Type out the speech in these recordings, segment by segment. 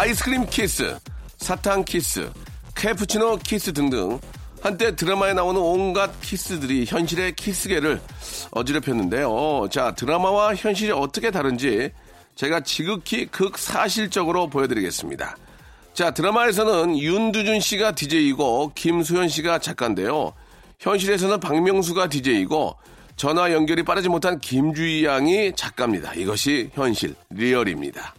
아이스크림 키스 사탕 키스 카푸치노 키스 등등 한때 드라마에 나오는 온갖 키스들이 현실의 키스계를 어지럽혔는데요 자 드라마와 현실이 어떻게 다른지 제가 지극히 극사실적으로 보여드리겠습니다. 자, 드라마에서는 윤두준 씨가 DJ이고 김소연 씨가 작가인데요. 현실에서는 박명수가 DJ이고 전화 연결이 빠르지 못한 김주희 양이 작가입니다. 이것이 현실, real입니다.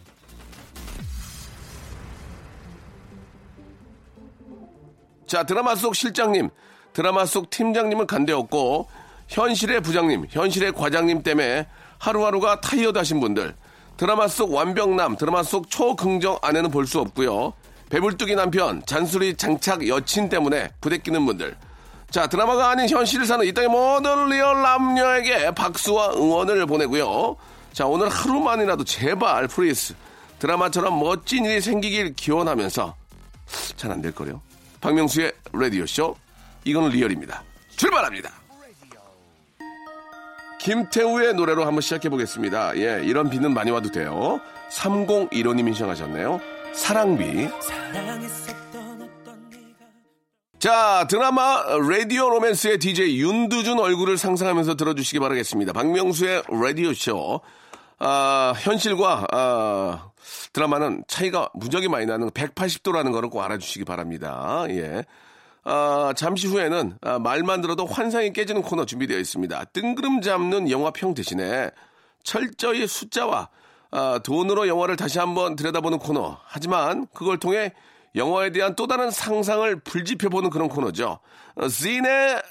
자, 드라마 속 실장님, 드라마 속 팀장님은 간데없고 현실의 부장님, 현실의 과장님 때문에 하루하루가 타이어드 하신 분들, 드라마 속 완벽남, 드라마 속 초긍정 아내는 볼 수 없고요. 배불뚝이 남편, 잔소리 장착 여친 때문에 부대끼는 분들. 자, 드라마가 아닌 현실을 사는 이 땅의 모든 real 남녀에게 박수와 응원을 보내고요. 자, 오늘 하루만이라도 제발 please 드라마처럼 멋진 일이 생기길 기원하면서 잘 안 될 거요. 박명수의 라디오쇼. 이거는 리얼입니다. 출발합니다. 김태우의 노래로 한번 시작해 보겠습니다. 예, 이런 비는 많이 와도 돼요. 3015님이 신청하셨네요. 사랑비. 자, 드라마 라디오 로맨스의 DJ 윤두준 얼굴을 상상하면서 들어주시기 바라겠습니다. 박명수의 라디오쇼. 아, 현실과, 아, 드라마는 차이가 무지하게 많이 나는 180도라는 거를 꼭 알아주시기 바랍니다. 예. 아, 잠시 후에는 아, 말만 들어도 환상이 깨지는 코너 준비되어 있습니다. 뜬구름 잡는 영화평 대신에 철저히 숫자와 아, 돈으로 영화를 다시 한번 들여다보는 코너. 하지만 그걸 통해 영화에 대한 또 다른 상상을 불지펴보는 그런 코너죠. 어, 시네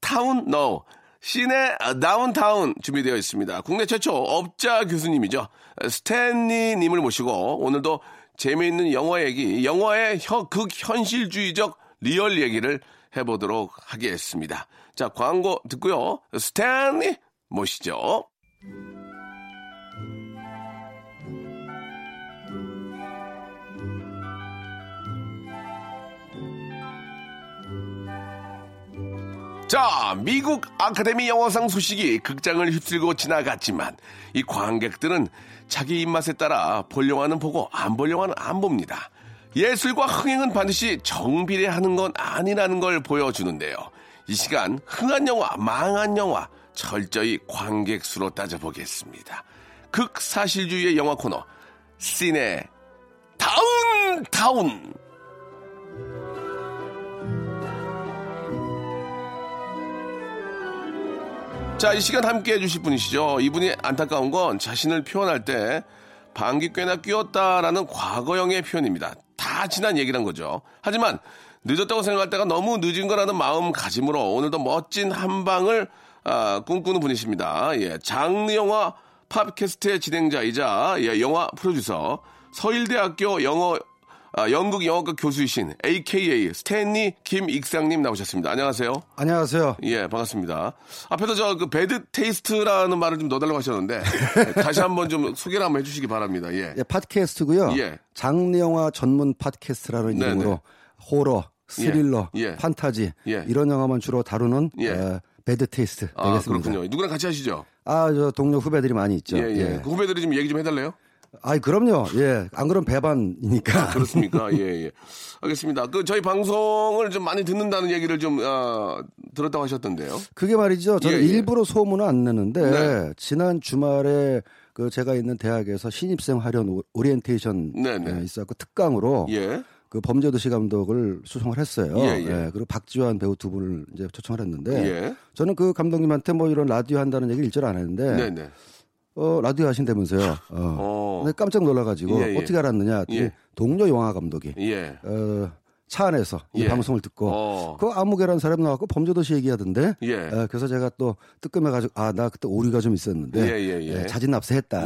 타운 노. 시네 다운타운 준비되어 있습니다. 국내 최초 업자 교수님이죠. 스탠리 님을 모시고 오늘도 재미있는 영화 얘기, 영화의 극현실주의적 real 얘기를 해보도록 하겠습니다. 자, 광고 듣고요. 스탠리 모시죠. 자, 미국 아카데미 영화상 소식이 극장을 휩쓸고 지나갔지만 이 관객들은 자기 입맛에 따라 볼 영화는 보고 안 볼 영화는 안 봅니다. 예술과 흥행은 반드시 정비례하는 건 아니라는 걸 보여주는데요. 이 시간 흥한 영화, 망한 영화 철저히 관객 수로 따져보겠습니다. 극사실주의의 영화 코너 시네 다운타운 자, 이 시간 함께 해주실 분이시죠. 이분이 안타까운 건 자신을 표현할 때 방귀 꽤나 뀌었다라는 과거형의 표현입니다. 다 지난 얘기란 거죠. 하지만 늦었다고 생각할 때가 너무 늦은 거라는 마음가짐으로 오늘도 멋진 한 방을 아, 꿈꾸는 분이십니다. 예, 장르 영화 팝캐스트의 진행자이자 예, 영화 프로듀서 서일대학교 영어 아, 연극 영어과 교수이신 AKA 스탠리 김익상님 나오셨습니다. 안녕하세요. 안녕하세요. 예, 반갑습니다. 앞에서 저 그 Bad Taste라는 말을 좀 넣어달라고 하셨는데 다시 한번 좀 소개를 한번 해주시기 바랍니다. 예. 예, 팟캐스트고요. 예. 장르 영화 전문 팟캐스트라는 네네. 이름으로 호러, 스릴러, 예. 예. 판타지 예. 이런 영화만 주로 다루는 예. 어, Bad Taste 아, 되겠습니다. 그렇군요. 누구랑 같이 하시죠? 아, 저 동료 후배들이 많이 있죠. 예, 예. 그 후배들이 좀 얘기 좀 해달래요? 아, 그럼요. 예, 안 그럼 배반이니까. 그렇습니까? 예, 예. 알겠습니다. 그 저희 방송을 좀 많이 듣는다는 얘기를 좀 어, 들었다고 하셨던데요. 그게 말이죠. 저는 예, 예. 일부러 소문은 안 내는데 네. 지난 주말에 그 제가 있는 대학에서 신입생 오- 오리엔테이션 네, 네. 예, 있었고 특강으로 예. 그 범죄도시 감독을 초청을 했어요. 예, 예. 그리고 박지환 배우 두 분을 이제 초청을 했는데 예. 저는 그 감독님한테 뭐 이런 라디오 한다는 얘기를 일절 안 했는데 네, 네. 어 라디오 하신다면서요. 어. 어. 근데 깜짝 놀라가지고 예, 예. 어떻게 알았느냐? 했더니 예. 동료 영화 감독이 예. 어차 안에서 이 예. 방송을 듣고 어. 그 아무개라는 사람 나왔고 범죄도시 얘기하던데 예. 어, 그래서 제가 또 뜨끔해가지고 아 나 그때 오류가 좀 있었는데 예, 예, 예. 자진 납세했다.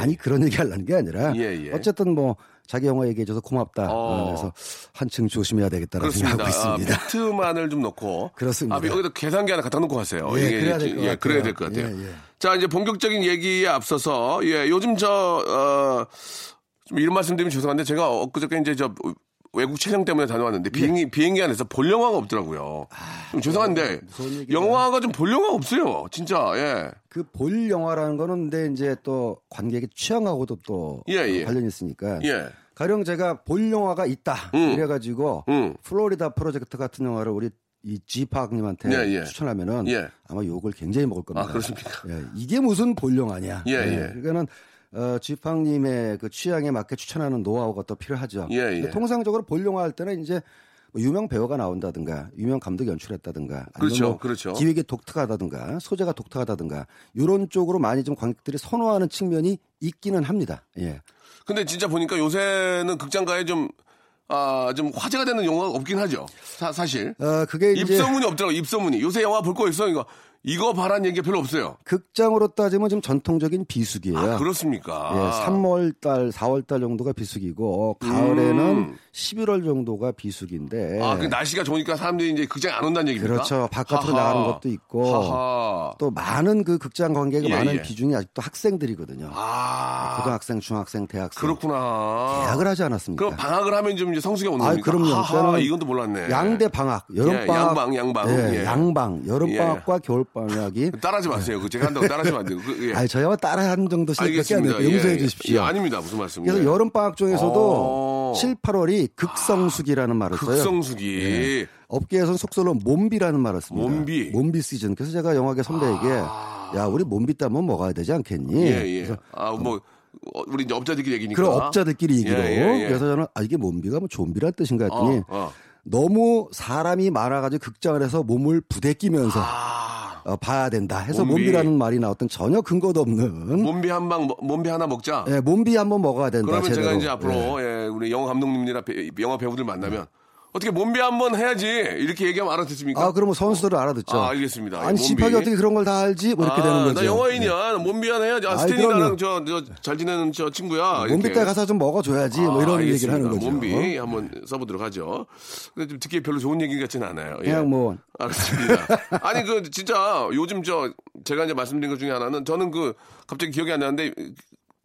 아니 그런 얘기 하려는 게 아니라 예, 예. 어쨌든 뭐 자기 영화 얘기해줘서 고맙다. 어. 어, 그래서 한층 조심해야 되겠다라고 그렇습니다. 생각하고 아, 있습니다. 비트만을 좀 넣고. 그렇습니다. 아, 여기다 계산기 하나 갖다 놓고 가세요. 예, 이게 그래야 될것 예, 같아요. 그래야 될 것 같아요. 예, 예. 자, 이제 본격적인 얘기에 앞서서, 예, 요즘 저, 어, 좀 이런 말씀 드리면 죄송한데 제가 엊그저께 이제 저 외국 촬영 때문에 다녀왔는데 비행기, 비행기 안에서 볼 영화가 없더라고요. 좀 죄송한데 얘기다. 영화가 좀 볼 영화가 없어요. 진짜, 예. 그 볼 영화라는 거는 근데 이제 또 관객의 취향하고도 또 예, 예. 관련이 있으니까 예. 가령 제가 볼 영화가 있다 음. 이래가지고 음. 플로리다 프로젝트 같은 영화를 우리 이 지팍님한테 예, 예. 추천하면은 예. 아마 욕을 굉장히 먹을 겁니다. 아, 그렇습니까? 예, 이게 무슨 볼 영화냐? 예, 예. 그러니까는 어, 지팍님의 그 취향에 맞게 추천하는 노하우가 또 필요하죠. 예, 예. 통상적으로 볼 영화 할 때는 이제 뭐 유명 배우가 나온다든가 유명 감독이 연출했다든가 그렇죠, 뭐 그렇죠. 기획이 독특하다든가 소재가 독특하다든가 이런 쪽으로 많이 좀 관객들이 선호하는 측면이 있기는 합니다. 예. 근데 진짜 보니까 요새는 극장가에 좀, 아, 좀 화제가 되는 영화가 없긴 하죠. 사, 사실. 어, 그게 이제 입소문이 없더라고, 입소문이. 요새 영화 볼 거 있어? 이거, 이거 바란 얘기가 별로 없어요. 극장으로 따지면 좀 전통적인 비수기예요. 아, 그렇습니까? 예, 3월 달, 4월 달 정도가 비수기고 가을에는 음. 11월 정도가 비수기인데 아, 그 날씨가 좋으니까 사람들이 이제 극장에 안 온다는 얘기입니까? 그렇죠. 바깥으로 하하. 나가는 것도 있고 하하. 또 많은 그 극장 관객의 예, 많은 예. 비중이 아직도 학생들이거든요. 아, 고등학생, 중학생, 대학생. 그렇구나. 계약을 하지 않았습니까? 그럼 방학을 하면 좀 이제 성수기 오는 아, 겁니까? 그럼요. 하하, 그러니까는 이건 또 몰랐네. 양대 방학, 여름 예, 방학, 양방, 양방. 예, 예. 양방, 여름 예. 방학과 겨울 방학이 따라하지 마세요. 그 제가 한다고 따라하시면 안 돼요. 그, 예. 아니 저희가 따라한 정도 시밖에 안 알겠습니다. 돼요. 용서해 예, 주십시오. 예, 아닙니다. 무슨 말씀이에요? 그래서 여름 방학 중에서도 어. 7, 8월이 극성수기라는 말을 써요. 극성수기. 업계에서는 속설로 몸비라는 말을 씁니다. 몸비. 몸비 시즌. 그래서 제가 영화계 선배에게 야 우리 몸비 때 한번 먹어야 되지 않겠니? 예, 예. 그래서 아, 뭐, 어, 우리 이제 업자들끼리 얘기니까. 그런 업자들끼리 얘기로. 예, 예, 예. 그래서 저는 아 이게 몸비가 뭐 좀비란 뜻인가 했더니 어, 어. 너무 사람이 많아가지고 극장을 해서 몸을 부대끼면서 아, 어, 봐야 된다 해서 몸비. 몸비 라는 말이 나왔던 전혀 근거도 없는 몸비 한 방, 몸비 하나 먹자. 예, 몸비 한번 먹어야 된다. 그러면 제가 제대로. 이제 앞으로 예, 우리 영화 감독님이나 배- 영화 배우들 만나면 어떻게 몸비 한번 해야지 이렇게 얘기하면 알아듣습니까? 아, 그러면 선수들은 알아듣죠. 아, 알겠습니다. 아니. 지팍이 어떻게 그런 걸 다 알지? 뭐 이렇게 되는 거죠. 나 영화인이야. 몸비 하나 해야지. 아, 스탠이. 나랑 저, 저, 잘 지내는 저 친구야. 몸비. 때 가서 좀 먹어줘야지. 뭐 이런 아, 얘기를 하는 알겠습니다. 거죠. 몸비 한번 써보도록 하죠. 근데 좀 듣기에 별로 좋은 얘기 같지는 않아요. 예. 그냥 뭐 알겠습니다. 아니 그 진짜 요즘 저 제가 이제 말씀드린 것 중에 하나는 저는 그 갑자기 기억이 안 나는데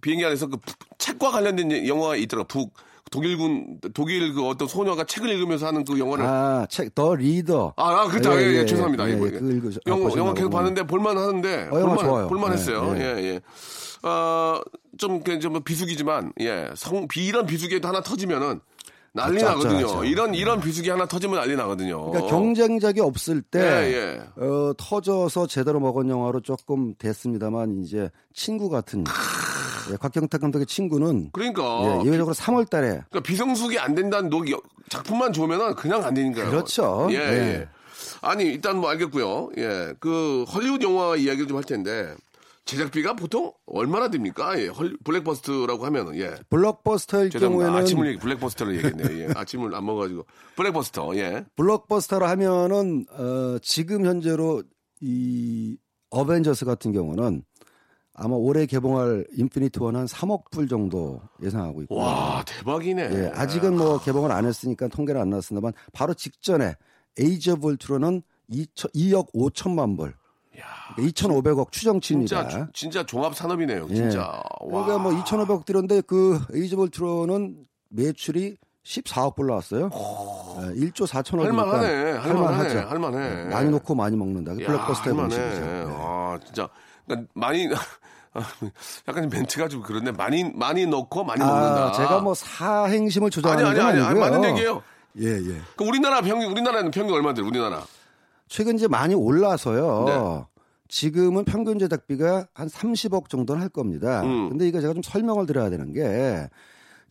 비행기 안에서 그 부- 책과 관련된 영화가 있더라고. 북 독일군 독일 그 어떤 소녀가 책을 읽으면서 하는 그 영화를 아, 책, 더 리더. 아, 아, 그렇죠. 예, 예, 죄송합니다. 예, 이거, 예, 그거 읽으- 영화, 아, 보시나 영화 계속. 봤는데 볼만 하는데. 어, 영화 볼만, 좋아요. 볼만 예, 했어요. 예. 예, 예. 어, 좀, 그, 좀 비수기지만, 예. 성, 비, 이런 비수기에도 하나 터지면은 난리 맞죠, 나거든요. 맞죠. 이런, 이런 비수기 하나 터지면 난리 나거든요. 그러니까 경쟁작이 없을 때 예, 예. 어, 터져서 제대로 먹은 영화로 조금 됐습니다만 이제 친구 같은 예, 곽경탁 감독의 친구는 그러니까. 예, 예외적으로 3월 달에 그러니까 비성수기 안 된다는 녹 작품만 좋으면은 그냥 안 되니까요. 그렇죠. 예, 예. 예. 아니, 일단 뭐 알겠고요. 예. 그 헐리우드 영화 이야기를 좀 할 텐데 제작비가 보통 얼마나 됩니까? 예. 헐, 블랙버스트라고 하면은 예. 블록버스터일 죄송합니다. 경우에는 아침을 얘기, 블랙버스터를 얘기했네. 예. 아침을 안 먹어가지고. 블랙버스터, 예. 블록버스터라 하면은 어, 지금 현재로 이 어벤져스 같은 경우는 아마 올해 개봉할 Infinity War 한 3억 불 정도 예상하고 있고 와, 대박이네. 예, 아직은 뭐 개봉을 안 했으니까 통계는 안 나왔습니다만 바로 직전에 Age of Ultron은 2억 5천만 불. 그러니까 2,500억 추정치입니다. 진짜, 진짜 종합 산업이네요. 예. 진짜. 와. 그러니까 뭐 2,500억 들었는데 그 에이저 볼트로는 매출이 14억 불 나왔어요. 예, 1조 4천억이니까 할만하네. 할만하네. 할만해. 많이 놓고 많이 먹는다. 그 야, 블록버스터의 할만해. 방식이죠. 예. 아, 진짜. 그러니까 많이, 약간 멘트가 좀 그런데 많이, 많이 넣고 많이. 아, 제가 뭐 사행심을 조장하는 아니, 건 아니, 아니고요. 아니, 맞는 얘기예요. 예, 예. 그 우리나라 평균, 우리나라는 평균 얼마인데, 우리나라? 최근 이제 많이 올라서요. 네. 지금은 평균 제작비가 한 30억 정도는 할 겁니다. 음. 근데 이거 제가 좀 설명을 드려야 되는 게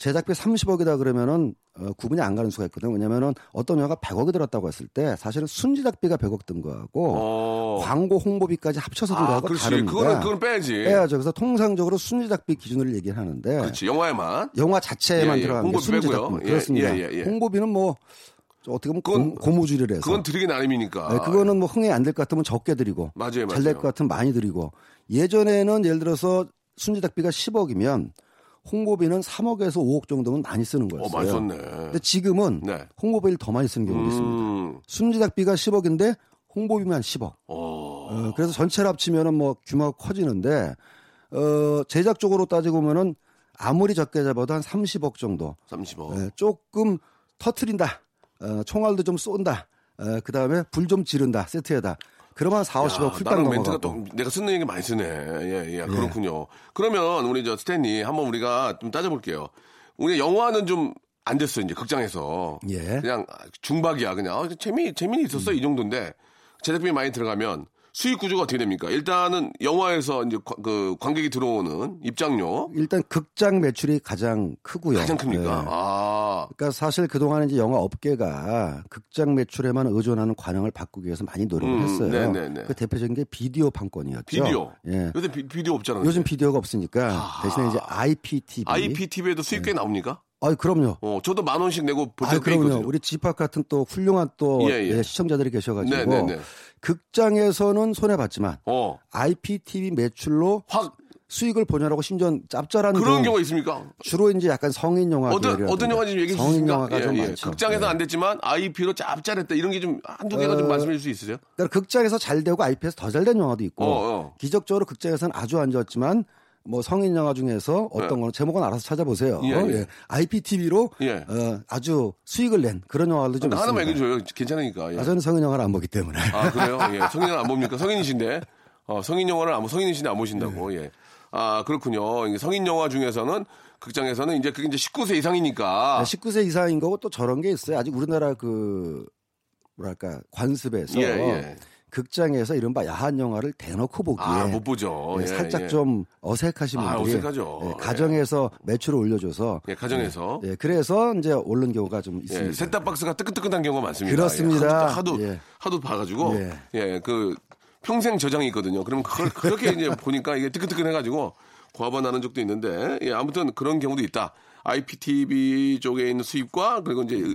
제작비 30억이다 그러면은 어, 구분이 안 가는 수가 있거든요. 왜냐면은 어떤 영화가 100억이 들었다고 했을 때 사실은 순제작비가 100억 든 거하고 어. 광고 홍보비까지 합쳐서 든 아, 거하고 그렇지. 다릅니다. 그거는, 그건 빼야지. 빼야죠. 그래서 통상적으로 순제작비 기준으로 얘기를 하는데 그렇지. 영화에만. 영화 자체에만 예, 예. 들어가는 게 빼고요. 예, 그렇습니다. 예, 예, 예. 홍보비는 뭐 어떻게 보면 그건- 고, 무줄이라서 그건 드리기 나름이니까. 네, 그거는 뭐 흥행 안 될 것 같으면 적게 드리고 맞아요, 잘될 맞아요. 것 같으면 많이 드리고 예전에는 예를 들어서 순지닭비가 10억이면 홍보비는 3억에서 5억 정도면 많이 쓰는 어, 거였어요. 많이 썼네. 근데 지금은 네. 홍보비를 더 많이 쓰는 경우도 있습니다. 음, 순지닭비가 10억인데 홍보비만 10억. 어, 어, 그래서 전체를 합치면은 뭐 규모가 커지는데 어, 제작적으로 따지고 보면은 아무리 적게 잡아도 한 30억 정도. 30억. 예, 조금 터트린다. 어, 총알도 좀 쏜다. 그 다음에 불 좀 지른다. 세트에다. 그러면 4, 50억 야, 훌딱 나랑 멘트가 넘어가고. 또 내가 쓰는 얘기 많이 쓰네. 예, 예, 그렇군요. 그러면 우리 저 스탠리 한번 우리가 좀 따져볼게요. 우리 영화는 좀 안 됐어 이제 극장에서. 예. 그냥 중박이야 그냥 어, 재미 재미는 있었어 이 정도인데 제작비이 많이 들어가면 수익 구조가 어떻게 됩니까? 일단은 영화에서 이제 과- 그 관객이 들어오는 입장료 일단 극장 매출이 가장 크고요. 가장 큽니까? 예. 아, 그러니까 사실 그동안 이제 영화 업계가 극장 매출에만 의존하는 관행을 바꾸기 위해서 많이 노력을 음, 했어요. 네네네. 그 대표적인 게 비디오 판권이었죠. 비디오. 예. 요새 비, 디오 없잖아요. 요즘 비디오가 없으니까 아. 대신에 이제 IPTV. IPTV에도 수익 꽤 나옵니까? 아, 그럼요. 어, 저도 만 원씩 내고 볼 아, 때도 꽤 그럼요. 있거든요. 우리 집합 같은 또 훌륭한 또 예, 예. 예, 시청자들이 계셔가지고 네네네. 극장에서는 손해 봤지만 어, IPTV 매출로 확 수익을 보냐라고 심지어 짭짤한 그런 경우, 경우가 있습니까? 주로 이제 약간 성인 영화 어떤 어떤 영화인지 좀 얘기해 성인 주시겠습니까? 영화가 좀 예, 예. 많죠. 극장에서 예. 안 됐지만 IP로 짭짤했다 이런 게 좀 한두 개가 좀 어, 말씀해 줄 수 있으세요? 그러니까 극장에서 잘 되고 IP에서 더 잘 된 영화도 있고 어, 어. 기적적으로 극장에서는 아주 안 좋았지만 뭐 성인 영화 중에서 어떤 거는 제목은 알아서 찾아보세요. 예, 예. IPTV로 예. 어, 아주 수익을 낸 그런 영화도 좀 하나만 있습니다. 얘기해 줘요. 괜찮으니까. 예. 아, 저는 성인 영화를 안 보기 때문에. 아, 그래요? 예. 성인은 안 봅니까? 성인이신데. 어, 성인 영화를 안, 보- 성인이신데 안 보신다고. 예. 아, 그렇군요. 성인 영화 중에서는 극장에서는 이제 그게 이제 19세 이상이니까. 19세 이상인 거고 또 저런 게 있어요. 아직 우리나라 그 뭐랄까 관습에서 예, 예. 극장에서 이른바 야한 영화를 대놓고 보기에 아, 못 보죠. 예, 예, 살짝 예. 좀 어색하신 아, 분들이 어색하죠. 예, 예. 가정에서 매출을 올려줘서 예, 가정에서. 예, 그래서 이제 오른 경우가 좀 예, 있습니다. 셋탑박스가 뜨끈뜨끈한 경우가 많습니다. 그렇습니다. 예, 하도, 하도, 예. 하도 봐가지고. 예. 예, 그, 평생 저장이 있거든요. 그럼 그걸 그렇게 이제 보니까 이게 뜨끈뜨끈해가지고 과반하는 적도 있는데, 예, 아무튼 그런 경우도 있다. IPTV 쪽에 있는 수입과 그리고 이제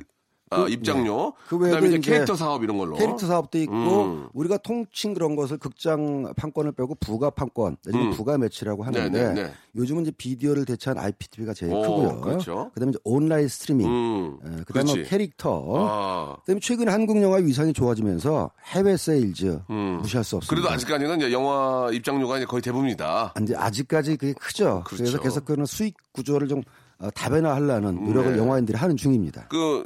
아, 입장료, 그그 외에도 다음에 이제 이제 캐릭터 사업 이런 걸로. 캐릭터 사업도 있고 음. 우리가 통칭 그런 것을 극장 판권을 빼고 부가 판권, 음. 부가 매치라고 하는데 네, 네, 네. 요즘은 이제 비디오를 대체한 IPTV가 제일 오, 크고요. 그렇죠. 그다음에 이제 온라인 스트리밍, 음, 예, 그다음에 그렇지. 캐릭터, 아, 그다음에 최근 한국 영화 위상이 좋아지면서 해외 세일즈 음. 무시할 수 없습니다. 그래도 아직까지는 이제 영화 입장료가 이제 거의 대부분이다. 아, 이제 아직까지 그게 크죠. 그렇죠. 그래서 계속 그런 수익 구조를 좀 어, 다변화하려는 노력을 네. 영화인들이 하는 중입니다. 그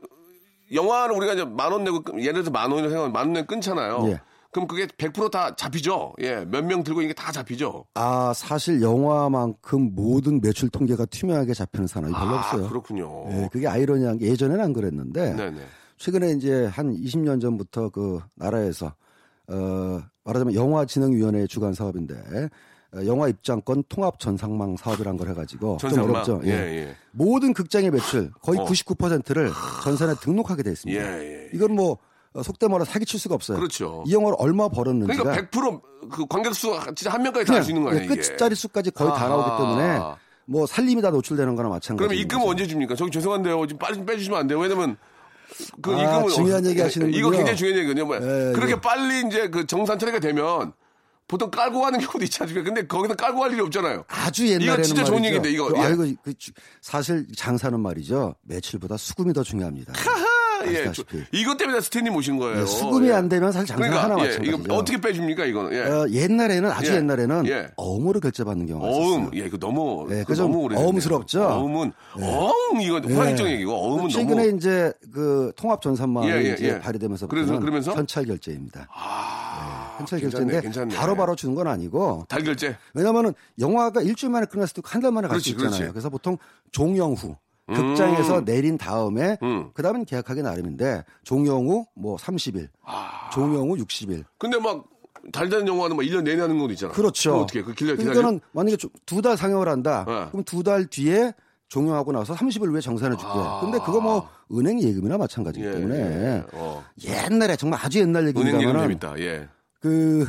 영화를 우리가 이제 만 원 내고 끊- 예를 들어서 만 원이라고 생각하면 만원 내고 끊잖아요. 예. 그럼 그게 100%다 잡히죠. 예, 몇 명 들고 이게 다 잡히죠. 아 사실 영화만큼 모든 매출 통계가 투명하게 잡히는 산업이 별로 아, 없어요. 그렇군요. 예, 그게 아이러니한 게 예전에는 안 그랬는데 네네. 최근에 이제 한 20년 전부터 그 나라에서 어 말하자면 영화진흥위원회 주관 사업인데 어, 영화 입장권 통합 전상망 사업이란 걸 해가지고 좀 전상망. 어렵죠. 예, 예. 모든 극장의 매출 거의 어. 99%를 전산에 등록하게 돼 있습니다. 예, 예. 이건 뭐 어, 속대 말로 사기칠 수가 없어요. 그렇죠. 이 영화를 얼마 벌었는지가 그러니까 100%그 관객 수 진짜 한 명까지 다알수 있는 거 아니에요, 이게. 끝자리 수까지 거의 다 아하. 나오기 때문에 뭐 살림이 다 노출되는 거나 마찬가지. 그러면 입금 은 언제 줍니까? 저기 죄송한데요. 지금 빨리 좀 빼주시면 안 돼요. 왜냐면 그 아, 입금을 중요한 얘기 하시는군요. 이거 굉장히 중요한 얘기거든요. 뭐 예, 그렇게 예. 빨리 이제 그 정산 처리가 되면 보통 깔고 가는 경우도 있지 않습니까? 근데 거기서 깔고 갈 일이 없잖아요. 아주 옛날에는 이거 진짜 좋은 말이죠. 얘기인데, 이거. 그, 예. 아이고 그 주- 사실 장사는 말이죠. 매출보다 수금이 더 중요합니다. 예. 저- 이것 때문에 스탠리 모신 거예요. 예, 수금이 예. 안 되면 사실 장사 그러니까 하나 예, 마찬가지죠. 이거 어떻게 빼줍니까 이거는? 예. 어, 옛날에는 아주 예. 옛날에는 예. 어음으로 결제받는 경우가 어음, 있었어요. 예, 이거 너무, 예, 좀 너무 오래됐네요. 어음스럽죠? 어음은, 어음, 이거 호랑이적 얘기고, 어음은 최근에 너무. 이제 그 통합 전산망이 예, 예, 이제 예. 발의되면서 그래서- 그러면서? 현찰 결제입니다. 아, 현찰 괜찮네, 결제인데 괜찮네. 바로바로 주는 건 아니고 달결제. 왜냐면은 영화가 일주일 만에 수도 있고 한달 만에 갈 수 있잖아요. 그렇지. 그래서 보통 종영 후 극장에서 내린 다음에 음. 그다음엔 계약하기 나름인데 종영 후 뭐 30일, 아. 종영 후 60일. 근데 막, 달다는 영화는 막 1년 내내 하는 것도 있잖아. 그렇죠. 어떻게, 그 길래 기다려? 그러니까는 만약에 두 달 상영을 한다. 네. 그럼 두 달 뒤에 종영하고 나서 30일 후에 정산해 줄게. 아. 근데 그거 뭐 은행 예금이나 마찬가지이기 예, 때문에 예. 어. 옛날에 정말 아주 옛날 은행 얘기는 얘기입니다만 재밌다. 예. 그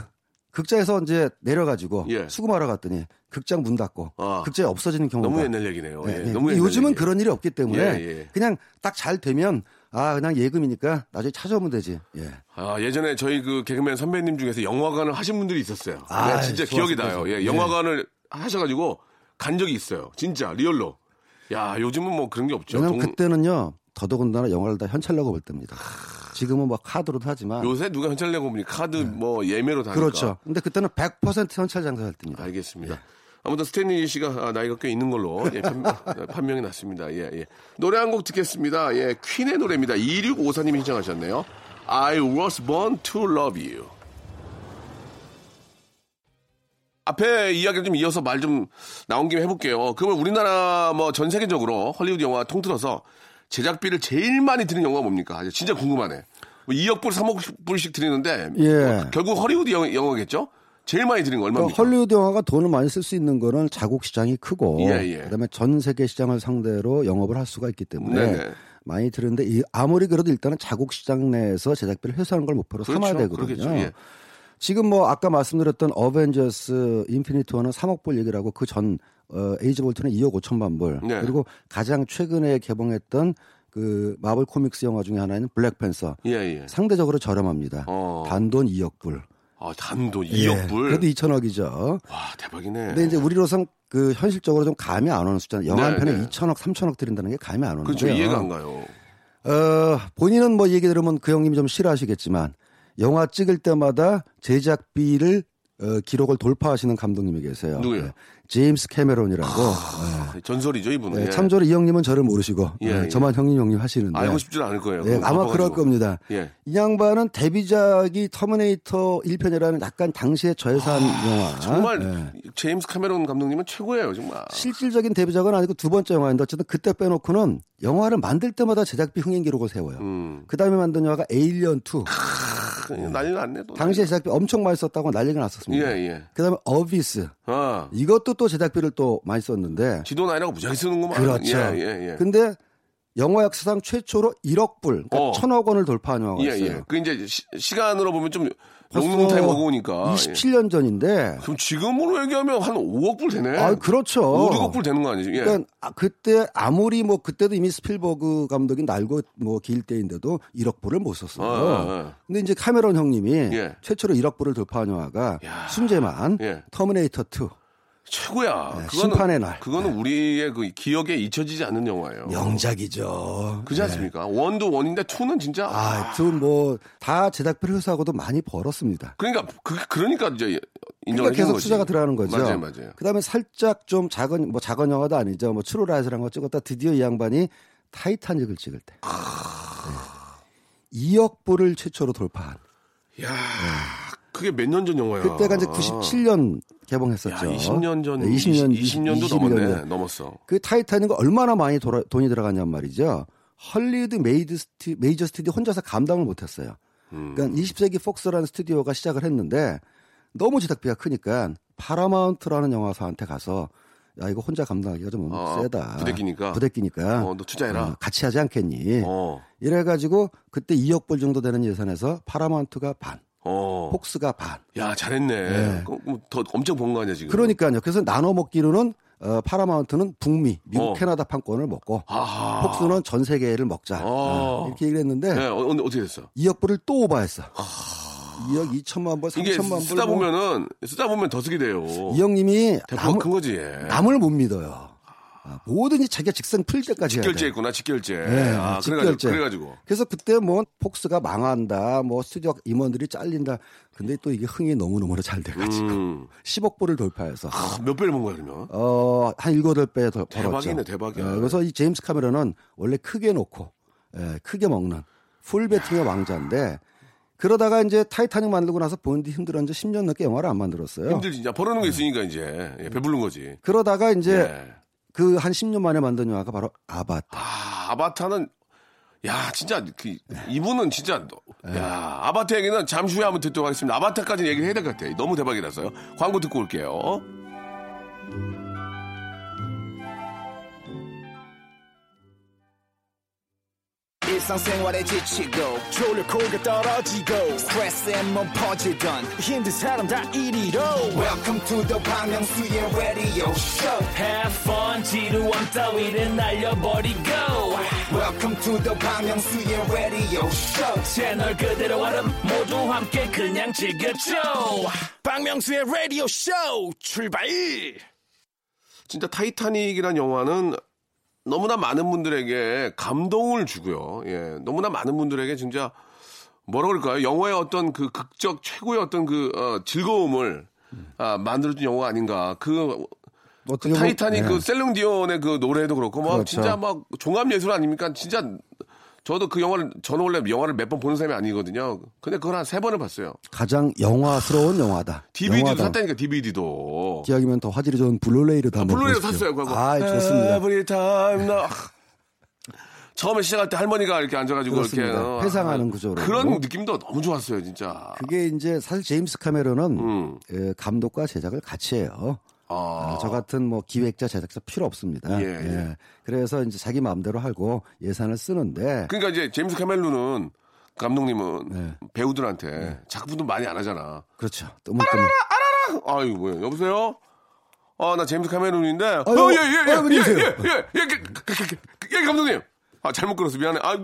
극장에서 이제 내려가지고 예. 수금하러 갔더니 극장 문 닫고 아. 극장이 없어지는 경우가 너무 옛날 얘기네요. 네, 예. 네. 너무 옛날 요즘은 얘기예요. 그런 일이 없기 때문에 예, 예. 그냥 딱 잘 되면 아 그냥 예금이니까 나중에 찾아오면 되지. 예. 아, 예전에 저희 그 개그맨 선배님 중에서 영화관을 하신 분들이 있었어요. 아, 네, 진짜 기억이 나요. 좋았습니다. 예, 영화관을 하셔가지고 간 적이 있어요. 진짜 리얼로. 야, 요즘은 뭐 그런 게 없죠. 왜냐면 동- 그때는요 더더군다나 영화를 다 현찰내고 볼 때입니다. 지금은 뭐 카드로도 하지만 요새 누가 현찰 내고 보니 카드 뭐 예매로 다니까. 그렇죠. 근데 그때는 100% 현찰 장사할 때입니다. 알겠습니다. 아무튼 스탠리 씨가 아, 나이가 꽤 있는 걸로 예, 판, 판명이 났습니다. 예, 예. 노래 한 곡 듣겠습니다. 예, 퀸의 노래입니다. 2654님이 신청하셨네요. I was born to love you. 앞에 이야기를 좀 이어서 말 좀 나온 김에 해볼게요. 그러면 우리나라 뭐 전 세계적으로 헐리우드 영화 통틀어서 제작비를 제일 많이 드는 영화가 뭡니까? 진짜 궁금하네. 뭐 2억 불, 3억 불씩 드리는데 예. 뭐 결국 헐리우드 영, 영화 겠죠? 제일 많이 드는 거 그러니까 얼마입니까? 헐리우드 영화가 돈을 많이 쓸 수 있는 거는 자국 시장이 크고 예, 예. 그다음에 전 세계 시장을 상대로 영업을 할 수가 있기 때문에 네네. 많이 드는데 이 아무리 그래도 일단은 자국 시장 내에서 제작비를 회수하는 걸 목표로 삼아야 되거든요. 예. 지금 뭐 아까 말씀드렸던 어벤져스 인피니티 워는 3억 불 얘기를 하고 그 전 어, 에이지 볼트는 2억 5천만 불 네. 그리고 가장 최근에 개봉했던 그 마블 코믹스 영화 중에 하나인 블랙팬서 예, 예. 상대적으로 저렴합니다. 어. 단돈 2억 불. 아, 단돈 2억 불. 그래도 2천억이죠. 와, 대박이네. 근데 이제 우리로선 그 현실적으로 좀 감이 안 오는 숫자. 영화 한 네, 편에 네. 2천억, 3천억 들인다는 게 감이 안 오는데요. 그렇죠. 이해가 안 가요. 어, 본인은 뭐 얘기 들으면 그 형님이 좀 싫어하시겠지만 영화 찍을 때마다 제작비를 어, 기록을 돌파하시는 감독님이 계세요. 누구요? 네. 제임스 카메론이라고. 아, 전설이죠, 이분은. 네, 예. 참조로 이 형님은 저를 모르시고 예, 네, 예. 저만 형님 형님 하시는데 알고 싶지는 않을 거예요. 네, 아마 바빠가지고. 그럴 겁니다. 예. 이 양반은 데뷔작이 터미네이터 1편이라는 약간 당시의 저예산 영화. 아, 정말 네. 제임스 카메론 감독님은 최고예요, 정말. 실질적인 데뷔작은 아니고 두 번째 영화인데 어쨌든 그때 빼놓고는 영화를 만들 때마다 제작비 흥행 기록을 세워요. 음. 그 다음에 만든 영화가 에일리언 2. 크, 난리 났네. 또. 당시에 제작비 엄청 많이 썼다고 난리가 났었습니다. 예, 예. 그 다음에 어비스. 아, 이것도 또 제작비를 또 많이 썼는데. 지도 나 이라고 무지하게 쓰는구만. 그렇죠. 예, 예, 예. 근데 영화 역사상 최초로 1억 불, 그러니까 어. 천억 원을 돌파한 영화가 예, 있어요. 예. 그 이제 시, 간으로 보면 좀 long long time. 예. 27년 전인데. 그럼 지금으로 얘기하면 한 5억 불 되네. 아, 그렇죠. 5, 6억 불 되는 거 아니지? 예. 그러니까 아, 그때 아무리 뭐 그때도 이미 스필버그 감독이 날고 뭐 길 때인데도 1억 불을 못 썼어요. 어, 어, 어. 근데 이제 카메론 형님이 예. 최초로 1억 불을 돌파한 영화가 야. 순재만 예. 터미네이터 2 최고야. 네, 그거는, 심판의 날. 그거는 우리의 그 기억에 잊혀지지 않는 영화예요. 명작이죠. 그지 않습니까? one도 one인데 two는 진짜. 아, 뭐다 제작비를 회수하고도 많이 벌었습니다. 그러니까 그 그러니까 이제 인정을 그러니까 계속 거지. 투자가 들어가는 거죠. 맞아요, 맞아요. 그다음에 살짝 좀 작은 뭐 작은 영화도 아니죠. 뭐 트루 라이즈라는 거 찍었다 드디어 이 양반이 타이타닉을 찍을 때 네. 2억 불을 최초로 돌파한. 야, 그게 몇 년 전 영화야. 그때가 이제 97년 개봉했었죠. 야, 20년 전, 네, 20년 20 년도 21 넘었네. 년. 넘었어. 그 타이타닉은 얼마나 많이 돌아- 돈이 들어갔냔 말이죠. 헐리우드 메이드 스튜, 메이저 스튜디오 혼자서 감당을 못했어요. 음. 그러니까 20세기 폭스라는 스튜디오가 시작을 했는데 너무 제작비가 크니까 파라마운트라는 영화사한테 가서 야 이거 혼자 감당하기가 좀 어, 세다. 부대끼니까? 부대끼니까. 어, 너 투자해라. 어, 같이 하지 않겠니? 어, 이래가지고 그때 2억 불 정도 되는 예산에서 파라마운트가 반, 어. 폭스가 반. 야, 잘했네. 네. 뭐더 엄청 번 거 아니야, 지금? 그러니까요. 그래서 나눠 먹기로는 어, 파라마운트는 북미, 미국, 어. 캐나다 판권을 먹고 아하. 폭스는 전 세계를 먹자. 어. 어, 이렇게 얘기를 했는데 네, 어, 어떻게 됐어? 2억 불을 또 오버했어. 2억 2천만 불, 이게 3천만 불. 쓰다 뭐. 보면은, 쓰다 보면 더 쓰게 돼요. 이 형님이 남을, 큰 거지. 남을 못 믿어요. 아, 뭐든지 자기가 직성 풀릴 때까지. 직결제했구나, 직결제. 네, 아, 직결제. 그래가지고. 그래가지고. 그래서 그때 뭐 폭스가 망한다, 뭐 스튜디오 임원들이 잘린다. 근데 또 이게 흥행이 너무 너무 잘 돼가지고 음. 10억 불을 돌파해서 아, 몇 배를 본 거야, 그러면? 어, 한 7, 8배 더 벌었죠. 대박이네, 대박이야. 예, 그래서 이 제임스 카메론은 원래 크게 놓고 예, 크게 먹는 full 베팅의 왕자인데 그러다가 이제 타이타닉 만들고 나서 본인도 힘들었는지 10년 넘게 영화를 안 만들었어요. 힘들지. 벌어놓은 게 있으니까 이제. 예, 배부른 거지. 그러다가 이제 예. 그 한 10년 만에 만든 영화가 바로 아바타. 아, 아바타는 야 진짜 그 이분은 진짜 야 아바타 얘기는 잠시 후에 한번 듣도록 하겠습니다. 아바타까지 얘기를 해야 될 것 같아요. 너무 대박이라서요. 광고 듣고 올게요. 일상생활에 지치고, 졸려 코가 떨어지고, 스트레스에 몸 퍼지던, 힘든 사람 다 이리로. welcome to the 박명수's radio show. Have fun 지루함 따위를 날려버리고. Welcome to the 박명수's radio show. 채널 그대로 얼음 모두 함께 그냥 즐겨줘. 박명수의 라디오 쇼 출발! 진짜 타이타닉이란 영화는 너무나 많은 분들에게 감동을 주고요. 예, 너무나 많은 분들에게 진짜 뭐라 그럴까요? 영화의 어떤 그 극적 최고의 어떤 그 어, 즐거움을 아, 만들어준 영화가 아닌가. 그 보면- 타이타닉 네. 그 셀린 디온의 그 노래도 그렇고 막 그렇죠. 진짜 막 종합 예술 아닙니까? 진짜 저도 그 영화를 저는 원래 영화를 몇 번 보는 사람이 아니거든요. 근데 그걸 한 세 번을 봤어요. 가장 영화스러운 영화다. DVD도 영화다. 샀다니까 DVD도. 기왕이면 더 화질이 좋은 블루레이를 한번 블루레이로 보십시오. 샀어요. 그거. 아, 좋습니다. Every time now. 처음에 시작할 때 할머니가 이렇게 앉아가지고 이렇게 그렇습니다. 어, 회상하는 구조로. 그런 느낌도 너무 좋았어요, 진짜. 그게 이제 사실 제임스 카메론은 음. 예, 감독과 제작을 같이 해요. 아, 아, 저 같은 뭐 기획자 제작자 필요 없습니다. 예, 예. 그래서 이제 자기 마음대로 하고 예산을 쓰는데 그러니까 이제 제임스 카멜론은 감독님은 네. 배우들한테 작품도 많이 안 하잖아. 그렇죠. 뜨문뜨문. 아유, 뭐야, 여보세요? 아, 나 제임스 카멜론인데. 어, 아유, 예, 예, 예, 아유, 예, 안녕하세요. 예, 예, 예, 그, 그, 그, 그, 그, 예, 감독님. 아, 잘못 걸었어. 미안해. 아,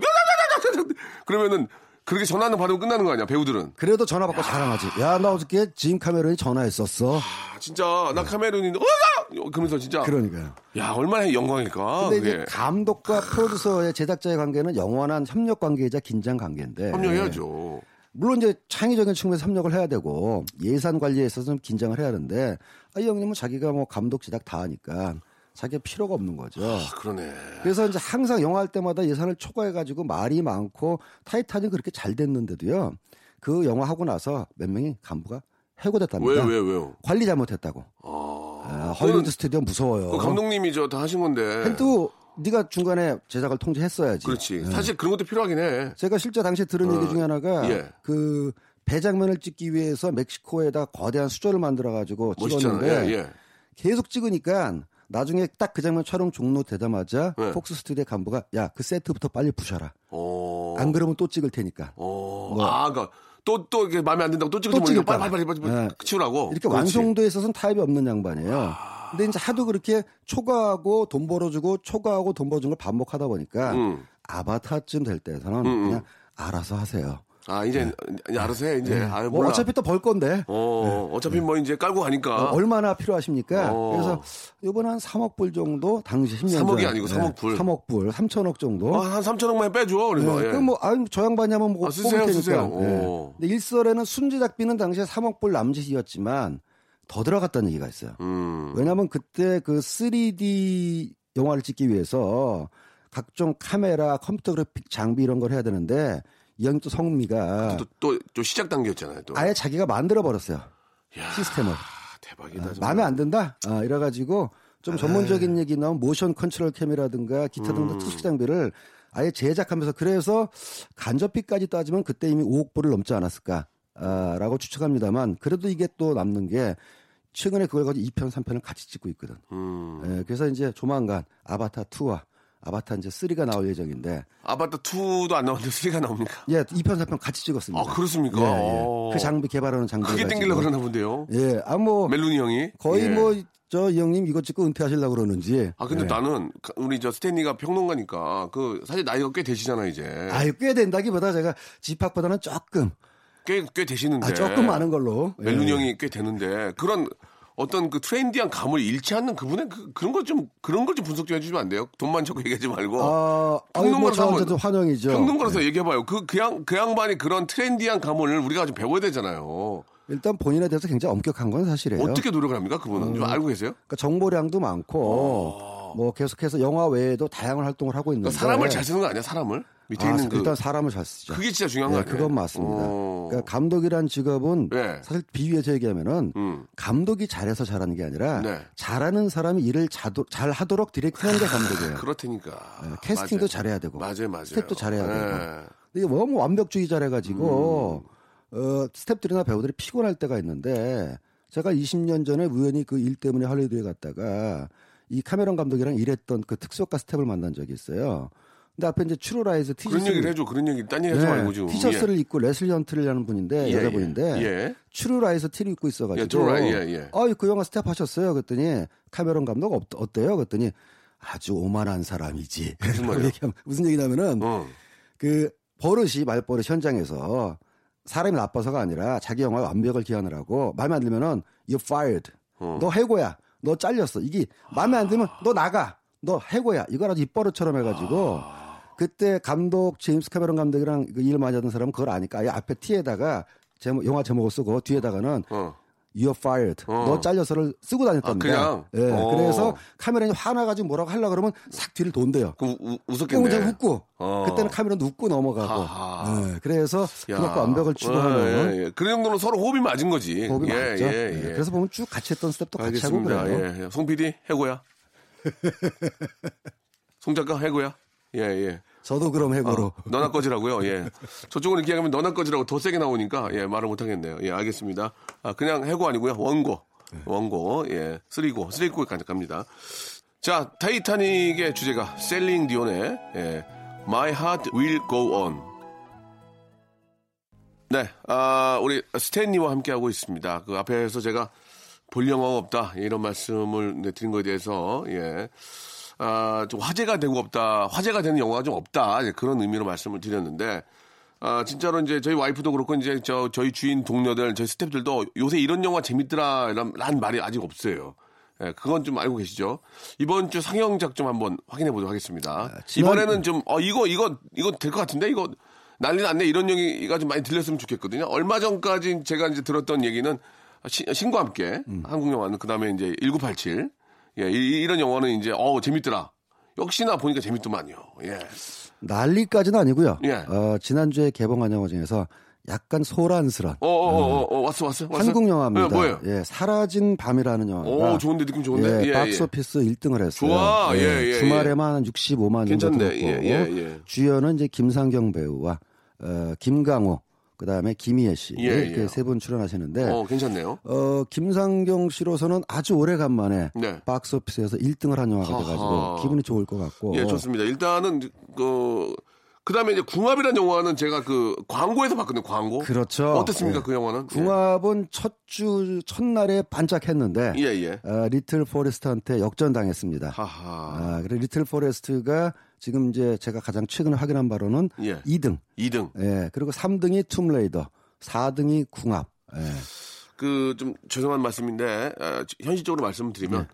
그러면은 그렇게 전화는 받으면 끝나는 거 아니야, 배우들은. 그래도 전화 받고 자랑하지. 야, 나 어저께 짐 카메론이 전화했었어. 아, 진짜, 나 카멜론인데, 어가! 그러면서 진짜. 그러니까요. 야, 얼마나 영광일까. 근데 그게. 이제 감독과 프로듀서의 제작자의 관계는 영원한 협력 관계이자 긴장 관계인데. 협력해야죠. 물론 이제 창의적인 측면에서 협력을 해야 되고 예산 관리에 있어서 좀 긴장을 해야 하는데 아, 이 형님은 자기가 뭐 감독 제작 다 하니까 자기가 필요가 없는 거죠. 아, 그러네. 그래서 이제 항상 영화 할 때마다 예산을 초과해가지고 말이 많고 타이탄이 그렇게 잘 됐는데도요. 그 영화 하고 나서 몇 명이 간부가 해고됐답니다. 왜, 왜, 왜요? 관리 잘못했다고. 아. 아, 헐리우드 스튜디오 무서워요. 그 감독님이 저 다 하신 건데. 또 네가 중간에 제작을 통제했어야지. 그렇지. 예. 사실 그런 것도 필요하긴 해. 제가 실제 당시에 들은 얘기 중에 하나가 예. 그 배장면을 찍기 위해서 멕시코에다 거대한 수조를 만들어 가지고. 찍었는데 예, 예. 계속 찍으니까 나중에 딱 그 장면 촬영 종료되자마자 네. 폭스 스튜디오 간부가 야 그 세트부터 빨리 부셔라. 어. 안 그러면 또 찍을 테니까. 어. 뭐. 아, 그니까 또, 또 이게 마음에 안 든다고 또 찍을 찍을까 빨리, 빨리, 빨리, 빨리, 빨리 네. 치우라고. 이렇게 그렇지. 아. 완성도에 있어서는 타입이 없는 양반이에요. 근데 이제 하도 그렇게 초과하고 돈 벌어주고 초과하고 돈 벌어주는 걸 반복하다 보니까 음. 아바타쯤 될 때에서는 음, 음. 그냥 알아서 하세요. 아, 이제, 이제 알아서 해, 이제. 아유, 뭐 몰라. 어차피 또 벌 건데 어, 어차피 뭐 이제 깔고 가니까. 어, 얼마나 필요하십니까? 어. 그래서 이번에 한 3억 불 정도 당시 10년 3억이 전에. 아니고 3억 불. 3억 불, 3천억 정도. 어, 한 3천억만 빼줘. 그래서. 네, 예. 그럼 뭐, 아, 저 양반이 하면 뭐, 아, 쓰세요, 테니까. 쓰세요. 네. 오. 근데 일설에는 순제작비는 당시에 3억 불 남짓이었지만 더 들어갔다는 얘기가 있어요. 음. 왜냐하면 그때 그 3D 영화를 찍기 위해서 각종 카메라, 컴퓨터 그래픽 장비 이런 걸 해야 되는데 이 형이 또 성미가 또, 또, 또 시작 단계였잖아요, 또. 아예 자기가 만들어 버렸어요. 야, 시스템을. 대박이다. 정말. 마음에 안 든다? 아, 이래가지고 좀 전문적인 얘기 나온 motion control cam이라든가 기타 등등 음. 특수 장비를 아예 제작하면서 그래서 간접비까지 따지면 그때 이미 5억 불을 넘지 않았을까. 아, 라고 추측합니다만 그래도 이게 또 남는 게 최근에 그걸 가지고 2편, 3편을 같이 찍고 있거든. 음. 예, 그래서 이제 조만간 아바타 2와 아바타 이제 3가 나올 예정인데 아바타 2도 안 나왔는데 3가 나옵니까? 예, 2편, 3편 같이 찍었습니다. 아, 그렇습니까? 예, 예. 어. 그 장비 개발하는 장비. 크게 땡기려고 그러나 본데요. 예, 아, 뭐. 멜로니 형이. 거의 예. 뭐, 저, 이 형님 이거 찍고 은퇴하시려고 그러는지. 아, 근데 예. 나는 가- 우리 저 스탠리가 평론가니까 그 사실 나이가 꽤 되시잖아, 이제. 아유, 꽤 된다기보다 제가 집합보다는 조금, 꽤, 꽤 되시는데. 아, 조금 많은 걸로. 멜로니 예. 형이 꽤 되는데 그런 어떤 그 트렌디한 감을 잃지 않는 그분의 그, 그런 걸좀 그런 걸 좀 분석 좀 해주시면 안 돼요? 돈만 자꾸 얘기하지 말고. 아, 뭐, 평론가로서 한번- 환영이죠. 평론가로서 얘기해봐요. 그, 그, 양, 그 양반이 그런 트렌디한 감을 우리가 좀 배워야 되잖아요. 일단 본인에 대해서 굉장히 엄격한 건 사실이에요. 어떻게 노력을 합니까? 그분은. 좀 알고 계세요? 그러니까 정보량도 많고, 뭐 계속해서 영화 외에도 다양한 활동을 하고 있는데. 어. 그러니까 사람을 잘 쓰는 거 아니야? 사람을? 밑에 아, 있는 그. 일단 사람을 잘 쓰죠. 그게 진짜 중요한 거 네, 아니에요? 그건 맞습니다. 어. 그러니까 감독이란 직업은 네. 사실 비유해서 얘기하면은 음. 감독이 잘해서 잘하는 게 아니라 네. 잘하는 사람이 일을 자도, 잘 하도록 디렉팅하는 게 감독이에요. 그렇다니까. 네, 캐스팅도 맞아요. 잘해야 되고, 맞아요, 맞아요. 스텝도 잘해야 네. 되고. 이게 너무 완벽주의자래 가지고 음. 어, 스텝들이나 배우들이 피곤할 때가 있는데 제가 20년 전에 우연히 그 일 때문에 할리우드에 갔다가 이 카메론 감독이랑 일했던 그 특수효과 스텝을 만난 적이 있어요. 근데 앞에 이제 True Lies 그런 티셔츠를 얘기를 해줘. 그런 얘기, 딴 얘기 하지 말고 지금. 네, 티셔츠를 입고 레슬리 헌트라는 분인데 예, 여자분인데 예. 예. True Lies 티를 입고 있어가지고 예, True Lie, 예, 예. 아, 그 영화 스텝 하셨어요? 그랬더니 카메론 감독 어, 어때요? 그랬더니 아주 오만한 사람이지. 무슨 말이야? 무슨 얘기냐면은 어. 그 버릇이 말버릇 현장에서 사람이 나빠서가 아니라 자기 영화의 완벽을 기하느라고 마음에 안 들면은 you fired. 어. 너 해고야. 너 잘렸어. 이게 마음에 안 들면 너 나가. 너 해고야. 아주 입버릇처럼 해가지고 그때 감독 제임스 카메론 감독이랑 그 일 많이 하던 사람은 그걸 아니까 아예 앞에 티에다가 제목, 영화 제목을 쓰고 뒤에다가는 어. You're fired. 어. 너 잘려서를 쓰고 다녔답니다. 아, 그냥? 예. 어. 그래서 카메라이 화나가지고 뭐라고 하려 그러면 싹 뒤를 돈대요. 그 웃었겠네. 웃고 어. 그때는 카메라도 웃고 넘어가고. 예, 그래서 야. 그만큼 완벽을 추구하는 예, 예. 그 정도는 서로 호흡이 맞은 거지. 호흡이 예, 맞죠. 예, 예, 예. 그래서 보면 쭉 같이 했던 스텝도 같이 하고 알겠습니다. 그래요. 예, 예. 송 PD 해고야. 송 작가 해고야. 예, 예. 저도 그럼 해고로 어, 너나 꺼지라고요. 예. 저쪽은 이렇게 하면 너나 꺼지라고 더 세게 나오니까 예 말을 못 하겠네요. 예 알겠습니다. 아 그냥 해고 아니고요 원고 원고 예 쓰리고 쓰리고 갑니다. 자 타이타닉의 주제가 셀린 디온의 예, My Heart Will Go On. 네, 아 우리 스탠리와 함께 하고 있습니다. 그 앞에서 제가 볼 영화가 없다 이런 말씀을 네, 드린 거에 대해서 예. 아, 좀 화제가 되고 없다. 화제가 되는 영화가 좀 없다. 예, 그런 의미로 말씀을 드렸는데, 아, 진짜로 이제 저희 와이프도 그렇고 이제 저, 저희 주위 동료들, 저희 스태프들도 요새 이런 영화 재밌더라. 란, 란 말이 아직 없어요. 예, 그건 좀 알고 계시죠? 이번 주 상영작 좀 한번 확인해 보도록 하겠습니다. 지난- 이번에는 좀, 어, 이거, 이거, 이거 될 것 같은데? 이거 난리 났네. 이런 얘기가 좀 많이 들렸으면 좋겠거든요. 얼마 전까지 제가 이제 들었던 얘기는 시- 신과 함께 한국 영화는 그 다음에 이제 1987 예, 이, 런 영화는 이제 어 재밌더라. 역시나 보니까 재밌더만요. 예. 난리까지는 아니고요. 예. 어, 지난주에 개봉한 영화 중에서 약간 소란스런 어, 어, 어, 어, 어, 왔어, 왔어, 왔어. 한국 영화입니다. 예, 뭐예요? 예, 사라진 밤이라는 영화가 오, 좋은데 느낌 좋은데. 예, 예, 예. 박스오피스 1등을 했어요. 좋아. 예, 예, 주말에만 한 65만 정도 괜찮네. 들었고 예, 예, 예. 주연은 이제 김상경 배우와 어, 김강호 그다음에 김희애 씨 예, 예. 이렇게 세분 출연하시는데 어, 괜찮네요. 어, 김상경 씨로서는 아주 오래간만에 네. 박스오피스에서 1등을 한 영화가 하하. 돼가지고 기분이 좋을 것 같고 예, 좋습니다. 일단은 그 그다음에 이제 궁합이라는 영화는 제가 그 광고에서 봤거든요. 광고. 그렇죠. 어땠습니까? 예. 그 영화는? 궁합은 첫 주 첫날에 반짝했는데 예, 예. 어, Little Forest한테 역전당했습니다. 하하. 아, 그래 Little Forest가 지금 이제 제가 가장 최근에 확인한 바로는 예. 2등. 2등. 예. 그리고 3등이 Tomb Raider, 4등이 궁합. 예. 그좀 죄송한 말씀인데 아, 현실적으로 말씀을 드리면 네.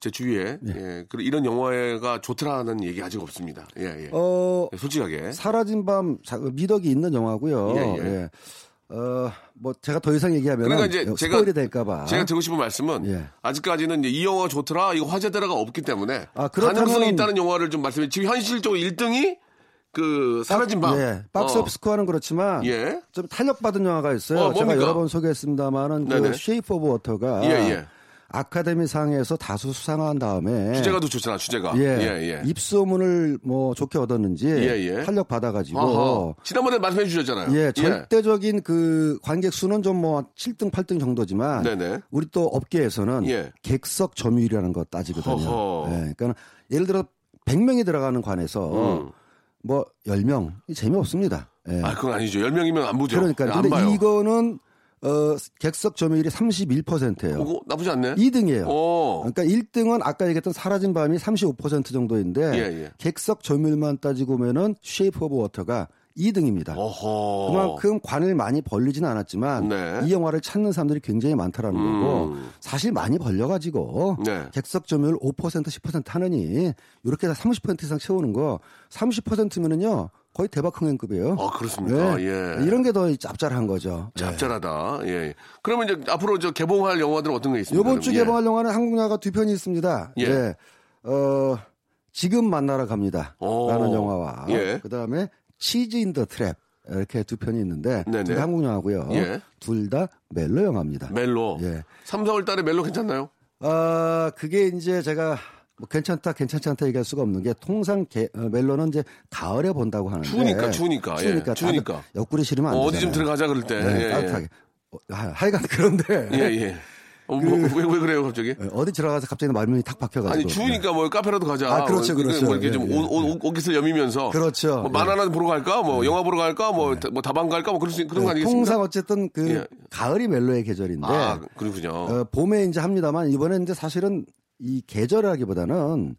제 주위에 예, 그 이런 영화가 좋더라는 얘기 아직 없습니다. 예, 예. 어, 솔직하게. 사라진 밤 자- 미덕이 있는 영화고요. 예, 예. 예. 어, 뭐 제가 더 이상 얘기하면 그러니까 이제 제가 spoil이 될까 봐. 제가 드리고 싶은 말씀은 예. 아직까지는 이 영화가 좋더라 이거 화제더라가 없기 때문에 아, 가능성이 있다는 영화를 좀 말씀해 지금 현실적으로 1등이 그 사라진 밤. 예. 박스 어. 오피스 스코어는 그렇지만 예. 좀 탄력받은 영화가 있어요. 어, 제가? 여러 번 소개했습니다만은. 그 Shape of Water가 예, 예. 아카데미 상에서 다수 수상한 다음에 주제가 더 좋잖아 주제가. 예, 예, 예. 입소문을 뭐 좋게 얻었는지 예, 예. 탄력 받아가지고 어허. 지난번에 말씀해 주셨잖아요. 예, 절대적인 그 관객 수는 좀 뭐 7등, 8등 정도지만 네네. 우리 또 업계에서는 예. 객석 점유율이라는 거 따지거든요. 예, 그러니까 예를 들어 100명이 들어가는 관에서 음. 뭐 10명 재미없습니다. 예. 아 그건 아니죠. 10명이면 안 보죠. 그러니까 안 근데. 이거는 어 객석 점유율이 31%예요. 그거 나쁘지 않네. 2등이에요. 오. 그러니까 1등은 아까 얘기했던 사라진 밤이 35% 정도인데 예, 예. 객석 점유율만 따지고 보면은 Shape of Water가 2등입니다. 어허. 그만큼 관을 많이 벌리지는 않았지만 네. 이 영화를 찾는 사람들이 굉장히 많다라는 음. 거고 사실 많이 벌려가지고 네. 객석 점유율 5% 10% 하느니 이렇게 30% 이상 채우는 거 30%면은요 거의 대박 흥행급이에요. 아 그렇습니까? 예. 이런 게 더 짭짤한 거죠. 예. 짭짤하다. 예. 그러면 이제 앞으로 저 개봉할 영화들은 어떤 게 있습니까? 이번 주? 예. 개봉할 영화는 한국 영화가 두 편이 있습니다. 예. 예. 어, 지금 만나러 갑니다. 오. 라는 영화와 예. 그 다음에 Cheese in the Trap 이렇게 두 편이 있는데 네네. 둘다 한국 영화고요. 예. 둘다 멜로 영화입니다. 멜로. 예. 3, 4월 달에 멜로 괜찮나요? 아, 그게 이제 제가 뭐 괜찮다, 괜찮지 않다 얘기할 수가 없는 게 통상 게, 어, 멜로는 이제 가을에 본다고 하는데 추우니까, 추우니까. 예, 추우니까 추우니까. 다들 옆구리 싫으면 안 어, 되잖아요. 어디 좀 들어가자 그럴 때. 네, 예, 따뜻하게. 어, 하- 하여간 그런데 예, 예. 예. 어, 뭐, 왜, 왜 그래요, 갑자기? 예, 어디 들어가서 갑자기 말문이 탁 박혀가지고 아니, 추우니까 뭐 카페라도 가자. 아, 그렇죠, 뭐, 그렇죠. 뭐 이렇게 좀 예, 예, 옷, 옷, 옷깃을 여미면서. 그렇죠. 뭐 만화나 보러 갈까? 뭐 영화 보러 갈까? 뭐, 네. 다- 뭐 다방 갈까? 뭐 그럴 수, 그런 거 아니겠습니까? 통상 어쨌든 그 예. 가을이 멜로의 계절인데 아, 그렇군요. 어, 봄에 이제 합니다만 이번에 이제 사실은 이 계절이라기보다는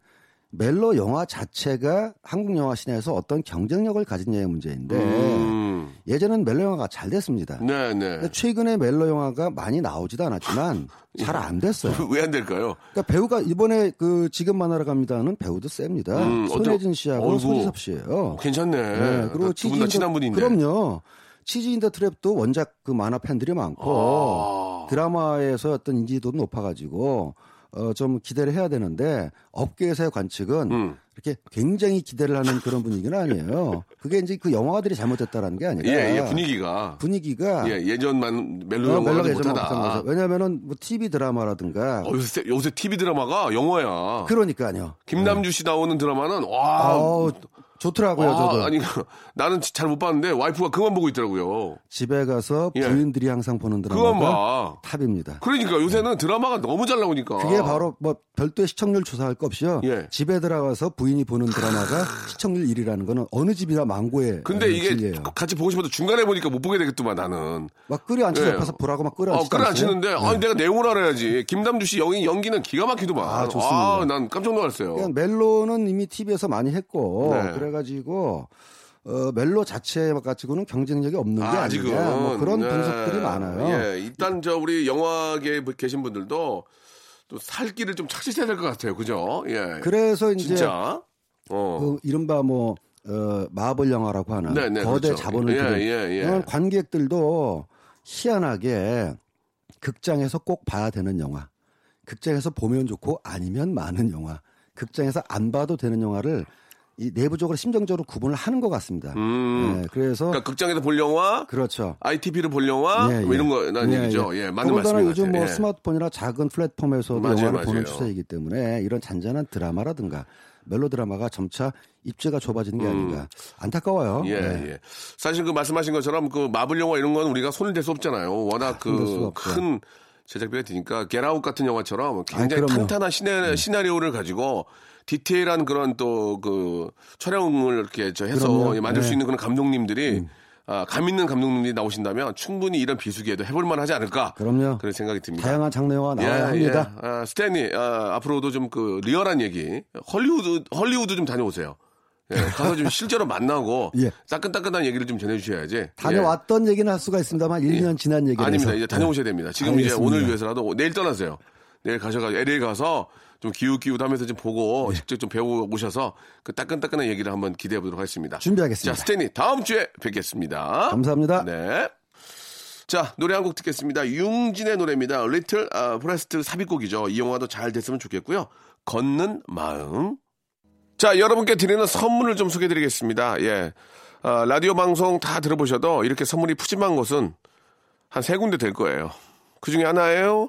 멜로 영화 자체가 한국 영화 시내에서 어떤 경쟁력을 가진냐의 문제인데 음. 예전엔 멜로 영화가 잘 됐습니다. 네, 네. 최근에 멜로 영화가 많이 나오지도 않았지만 잘 안 됐어요. 왜 안 될까요? 그러니까 배우가 이번에 그 지금 만나러 갑니다는 배우도 셉니다. 음, 어떤- 씨하고 어이구. 소지섭 씨예요. 괜찮네. 네, 그리고 두분다 치즈 친한 분인데. 그럼요. Cheese in the Trap도 원작 그 만화 팬들이 많고 아. 드라마에서 어떤 인지도도 높아가지고 어, 좀 기대를 해야 되는데 업계에서의 관측은 음. 이렇게 굉장히 기대를 하는 그런 분위기는 아니에요. 그게 이제 그 영화들이 잘못됐다라는 게 아니라 예, 예, 분위기가. 분위기가 예, 예전만 멜로 어, 예전 못하다. 왜냐하면은 뭐 TV 드라마라든가 어, 요새, 요새 TV 드라마가 영화야. 그러니까요. 김남주 씨 나오는 드라마는 와. 어, 좋더라고요. 아, 저도 아니 나는 잘 못 봤는데 와이프가 그만 보고 있더라고요. 집에 가서 예. 부인들이 항상 보는 드라마가 봐. 탑입니다. 그러니까 요새는 드라마가 너무 잘 나오니까. 그게 바로 뭐 별도의 시청률 조사할 거 없이요. 예. 집에 들어가서 부인이 보는 드라마가 시청률 1위라는 거는 어느 집이나 망고의 근데 어, 이게 진리예요. 같이 보고 싶어도 중간에 보니까 못 보게 되겠더만 나는. 막 끌어 앉혀서 예. 옆에서 보라고 막 끌어 어, 않으세요? 아니 내가 내용을 알아야지. 김남주 씨 연기 연기는 기가 막히더만. 아, 좋습니다. 아, 난 깜짝 놀랐어요. 그냥 멜로는 이미 TV에서 많이 했고 네. 그래가지고 어, 멜로 자체 가지고는 경쟁력이 없는 게 아, 아, 지금 니냐 뭐 그런 네. 분석들이 많아요. 예, 일단 저 우리 영화계에 계신 분들도 또 살 길을 좀 찾으셔야 될 것 같아요. 그죠? 예. 그래서 이제 진짜. 어. 그 이른바 뭐 어, 마블 영화라고 하는 네, 네, 거대 그렇죠. 자본을 예, 들인 예, 예. 이런 관객들도 희한하게 극장에서 꼭 봐야 되는 영화, 극장에서 보면 좋고 아니면 많은 영화, 극장에서 안 봐도 되는 영화를 이 내부적으로 심정적으로 구분을 하는 것 같습니다. 음. 예, 그래서 그러니까 극장에서 볼 영화, 그렇죠. ITV를 볼 영화, 예, 뭐 예. 이런 거라는 예, 얘기죠. 예. 예, 맞는 것 요즘. 뭐 예. 스마트폰이나 작은 플랫폼에서도 맞아요, 영화를 맞아요. 보는 추세이기 때문에 이런 잔잔한 드라마라든가 멜로 드라마가 점차 입지가 좁아지는 게 아닌가 안타까워요. 음. 예, 네. 예. 사실 그 말씀하신 것처럼 그 마블 영화 이런 건 우리가 손을 댈 수 없잖아요. 워낙 손댈 수가 그 없죠. 큰 제작비가 드니까 Get Out 같은 영화처럼 굉장히. 네. 탄탄한 시나, 시나리오를 가지고 디테일한 그런 또 그 촬영을 이렇게 저 해서 그럼요. 예, 만들 수 네. 음. 있는 그런 감독님들이 아, 감 있는 감독님들이 나오신다면 충분히 이런 비수기에도 해볼만 하지 않을까. 그럼요. 그런 생각이 듭니다. 다양한 장르 영화 나와야 합니다. 예. 아, 스탠리, 아, 앞으로도 좀 그 리얼한 얘기, 헐리우드, 헐리우드 좀 다녀오세요. 예, 가서 좀 실제로 만나고 예. 따끈따끈한 얘기를 좀 전해주셔야지. 다녀왔던 얘기는 할 수가 있습니다만 1년 지난 얘기를 예. 아닙니다. 해서. 이제 다녀오셔야 됩니다. 지금 이제 알겠습니다. 오늘 위해서라도 내일 떠나세요. 내일 가셔가지고 LA 가서 좀 기웃기웃하면서 좀 보고 직접 좀 배우고 오셔서 그 따끈따끈한 얘기를 한번 기대해 보도록 하겠습니다. 준비하겠습니다. 자, 스탠리 다음 주에 뵙겠습니다. 감사합니다. 네. 자, 노래 한 곡 듣겠습니다. 융진의 노래입니다. Little 아, Forest 삽입곡이죠. 이 영화도 잘 됐으면 좋겠고요. 걷는 마음. 자, 여러분께 드리는 선물을 좀 소개해 드리겠습니다. 예. 아, 라디오 방송 다 들어보셔도 이렇게 선물이 푸짐한 곳은 한 세 군데 될 거예요. 그 중에 하나예요.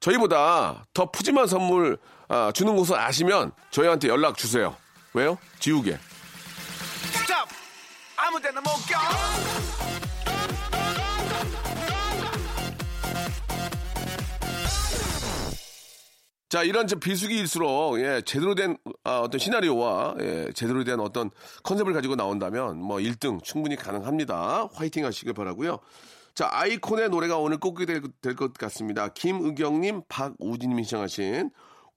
저희보다 더 푸짐한 선물 아, 주는 곳을 아시면 저희한테 연락 주세요. 왜요? 지우개. 아무 데나 못 껴. 자, 이런 저 비수기일수록, 예, 제대로 된, 아, 어떤 시나리오와, 예, 제대로 된 어떤 컨셉을 가지고 나온다면, 뭐, 1등 충분히 가능합니다. 화이팅 하시길 바라고요 자, 아이콘의 노래가 오늘 꼭 될것 같습니다. 김의경님, 박우진님이 신청하신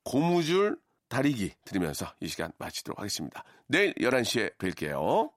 고무줄 다리기 들으면서 이 시간 마치도록 하겠습니다. 내일 11시에 뵐게요.